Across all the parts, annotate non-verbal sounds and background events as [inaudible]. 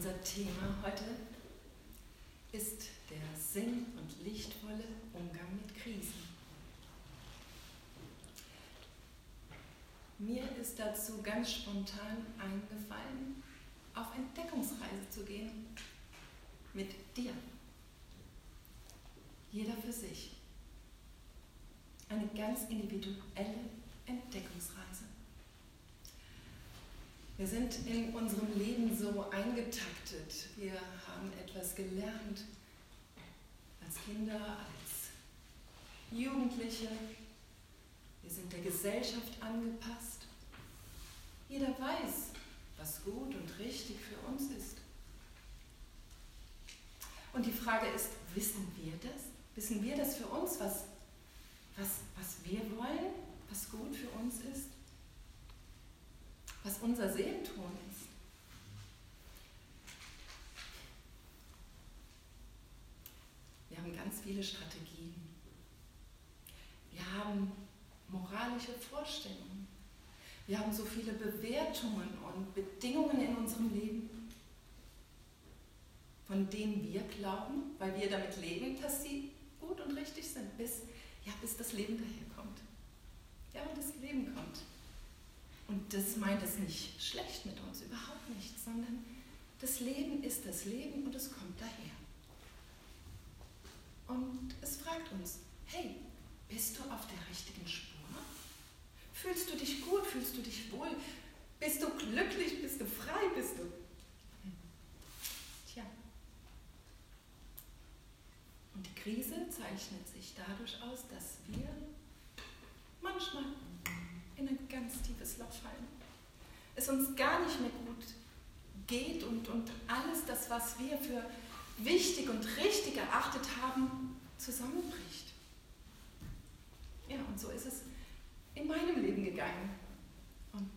Unser Thema heute ist der sinn- und lichtvolle Umgang mit Krisen. Mir ist dazu ganz spontan eingefallen, auf Entdeckungsreise zu gehen mit dir. Jeder für sich. Eine ganz individuelle Entdeckungsreise. Wir sind in unserem Leben so eingetaktet. Wir haben etwas gelernt als Kinder, als Jugendliche. Wir sind der Gesellschaft angepasst. Jeder weiß, was gut und richtig für uns ist. Und die Frage ist, wissen wir das? Wissen wir das für uns, was, was, was wir wollen, was gut für uns ist? Unser Seelenton ist? Wir haben ganz viele Strategien. Wir haben moralische Vorstellungen. Wir haben so viele Bewertungen und Bedingungen in unserem Leben, von denen wir glauben, weil wir damit leben, dass sie gut und richtig sind, bis, ja, bis das Leben daherkommt. Ja, und das Leben kommt. Und das meint es nicht schlecht mit uns, überhaupt nicht, sondern das Leben ist das Leben und es kommt daher. Und es fragt uns, hey, bist du auf der richtigen Spur? Fühlst du dich gut? Fühlst du dich wohl? Bist du glücklich? Bist du frei? Bist du? Tja. Und die Krise zeichnet sich dadurch aus, dass wir manchmal in ein ganz tiefes Loch fallen. Es uns gar nicht mehr gut geht und, und alles das, was wir für wichtig und richtig erachtet haben, zusammenbricht. Ja, und so ist es in meinem Leben gegangen. Und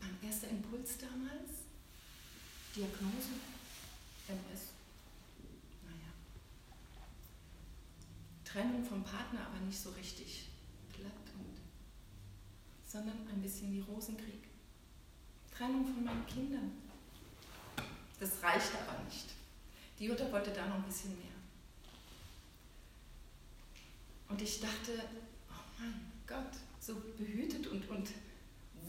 mein erster Impuls damals, Diagnose, MS. Naja. Trennung vom Partner, aber nicht so richtig glatt und, sondern ein bisschen wie Rosenkrieg. Trennung von meinen Kindern. Das reicht aber nicht. Die Jutta wollte da noch ein bisschen mehr. Und ich dachte, oh mein Gott, so behütet und, und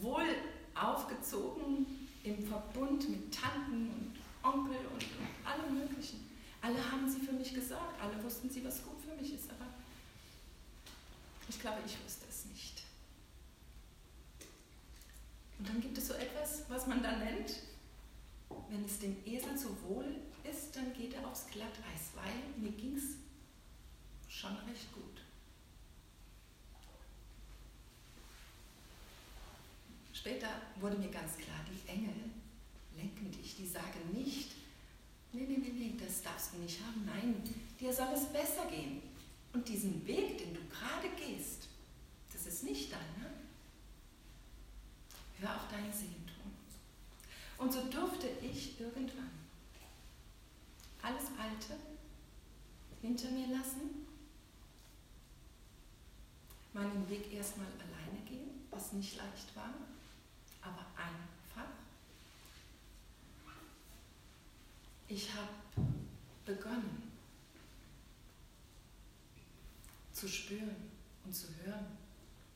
wohl aufgezogen im Verbund mit Tanten und Onkel und, und allem Möglichen. Alle haben sie für mich gesagt, alle wussten sie, was gut für mich ist, aber ich glaube, ich wusste es nicht. Und dann gibt es so etwas, was man da nennt, wenn es dem Esel so wohl ist, dann geht er aufs Glatteis, weil mir ging es schon recht gut. Später wurde mir ganz klar, die Engel lenken dich, die sagen nicht, nee, nee, nee, nee, das darfst du nicht haben, nein, dir soll es besser gehen. Und diesen Weg, den du gerade gehst, das ist nicht deiner. Hör auf deinen Seelenton. Und so durfte ich irgendwann alles Alte hinter mir lassen, meinen Weg erstmal alleine gehen, was nicht leicht war, aber einfach. Ich habe begonnen zu spüren und zu hören,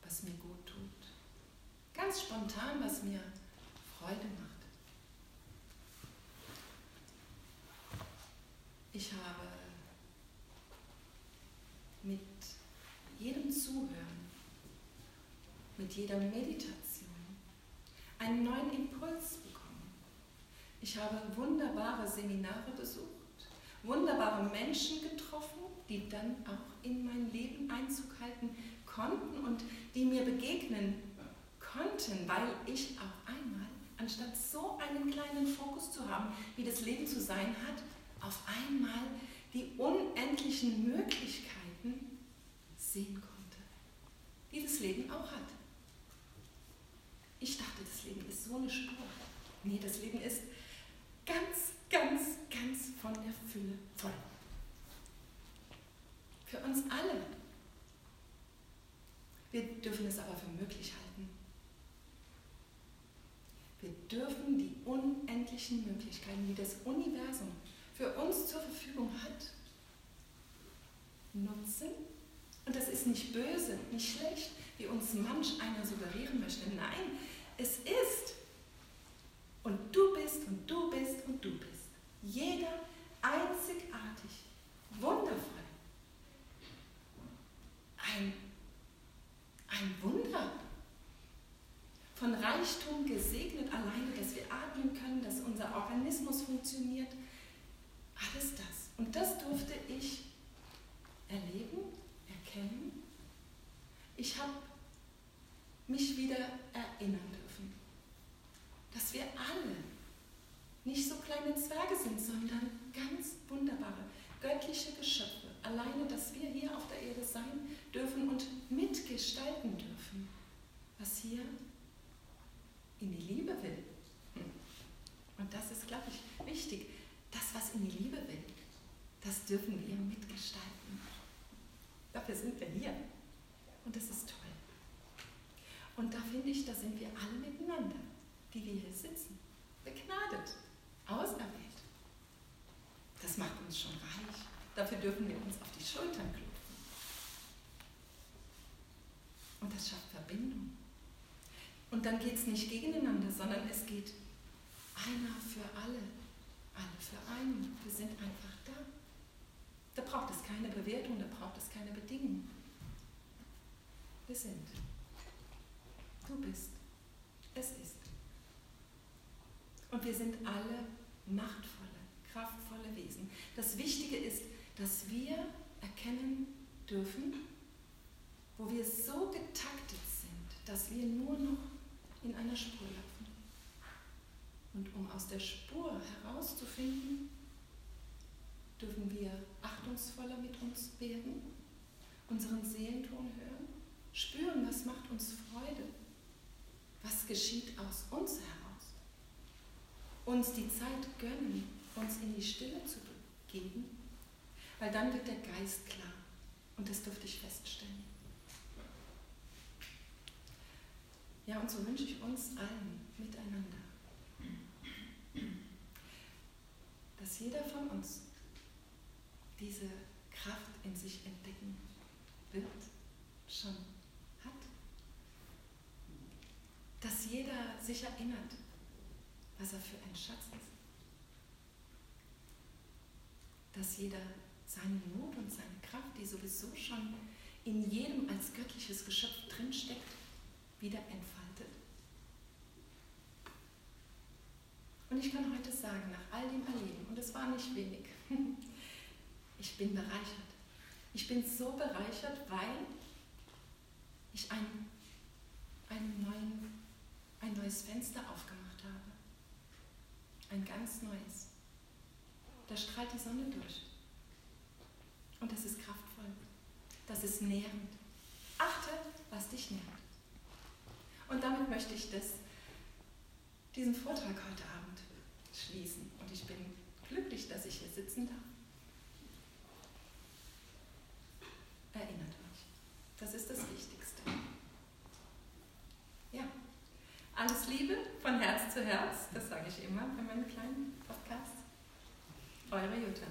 was mir gut tut. Ganz spontan, was mir Freude macht. Ich habe mit jedem Zuhören, mit jeder Meditation, einen neuen Impuls bekommen. Ich habe wunderbare Seminare besucht, wunderbare Menschen getroffen, die dann auch in mein Leben Einzug halten konnten und die mir begegnen konnten, weil ich auf einmal, anstatt so einen kleinen Fokus zu haben, wie das Leben zu sein hat, auf einmal die unendlichen Möglichkeiten sehen konnte, die das Leben auch hat. Ich dachte, das Leben ist so eine Spur. Nee, das Leben ist ganz, ganz, ganz von der Fülle voll. Für uns alle. Wir dürfen es aber für möglich halten. Wir dürfen die unendlichen Möglichkeiten, die das Universum für uns zur Verfügung hat, nutzen. Und das ist nicht böse, nicht schlecht, wie uns manch einer suggerieren möchte. Nein, es ist. Und du bist und du bist und du bist. Jeder einzigartig, wundervoll. Ein, ein Wunder. Von Reichtum gesegnet alleine, dass wir atmen können, dass unser Organismus funktioniert. Alles das. Und das durfte ich erleben, erkennen. Ich habe mich wieder erinnern dürfen, dass wir alle nicht so kleine Zwerge sind, sondern ganz wunderbare, göttliche Geschöpfe. Alleine, dass wir hier auf der Erde sein dürfen und mitgestalten dürfen, was hier in die Liebe will. Und das ist, glaube ich, wichtig. Das, was in die Liebe will, das dürfen wir mitgestalten. Dafür sind wir hier. Und das ist toll. Und da finde ich, da sind wir alle miteinander, die wir hier sitzen. Begnadet, auserwählt. Das macht uns schon reich. Dafür dürfen wir uns auf die Schultern klopfen. Und das schafft Verbindung. Und dann geht es nicht gegeneinander, sondern es geht einer für alle, alle für einen. Wir sind einfach da. Bewertung, da braucht es keine Bedingungen. Wir sind. Du bist. Es ist. Und wir sind alle machtvolle, kraftvolle Wesen. Das Wichtige ist, dass wir erkennen dürfen, wo wir so getaktet sind, dass wir nur noch in einer Spur laufen. Und um aus der Spur herauszufinden, dürfen wir achtungsvoller mit uns werden, unseren Seelenton hören, spüren, was macht uns Freude, was geschieht aus uns heraus? Uns die Zeit gönnen, uns in die Stille zu begeben, weil dann wird der Geist klar. Und das durfte ich feststellen. Ja, und so wünsche ich uns allen miteinander, dass jeder von uns diese Kraft in sich entdecken wird, schon dass jeder sich erinnert, was er für ein Schatz ist. Dass jeder seine Not und seine Kraft, die sowieso schon in jedem als göttliches Geschöpf drinsteckt, wieder entfaltet. Und ich kann heute sagen, nach all dem Erleben, und es war nicht wenig, [laughs] ich bin bereichert. Ich bin so bereichert, weil ich einen, einen neuen ein neues Fenster aufgemacht habe. Ein ganz neues. Da strahlt die Sonne durch. Und das ist kraftvoll. Das ist nährend. Achte, was dich nährt. Und damit möchte ich das, diesen Vortrag heute Abend schließen. Und ich bin glücklich, dass ich hier sitzen darf. Erinnert euch. Das ist das Wichtigste. Ja. Alles Liebe von Herz zu Herz, das sage ich immer bei meinen kleinen Podcasts. Eure Jutta.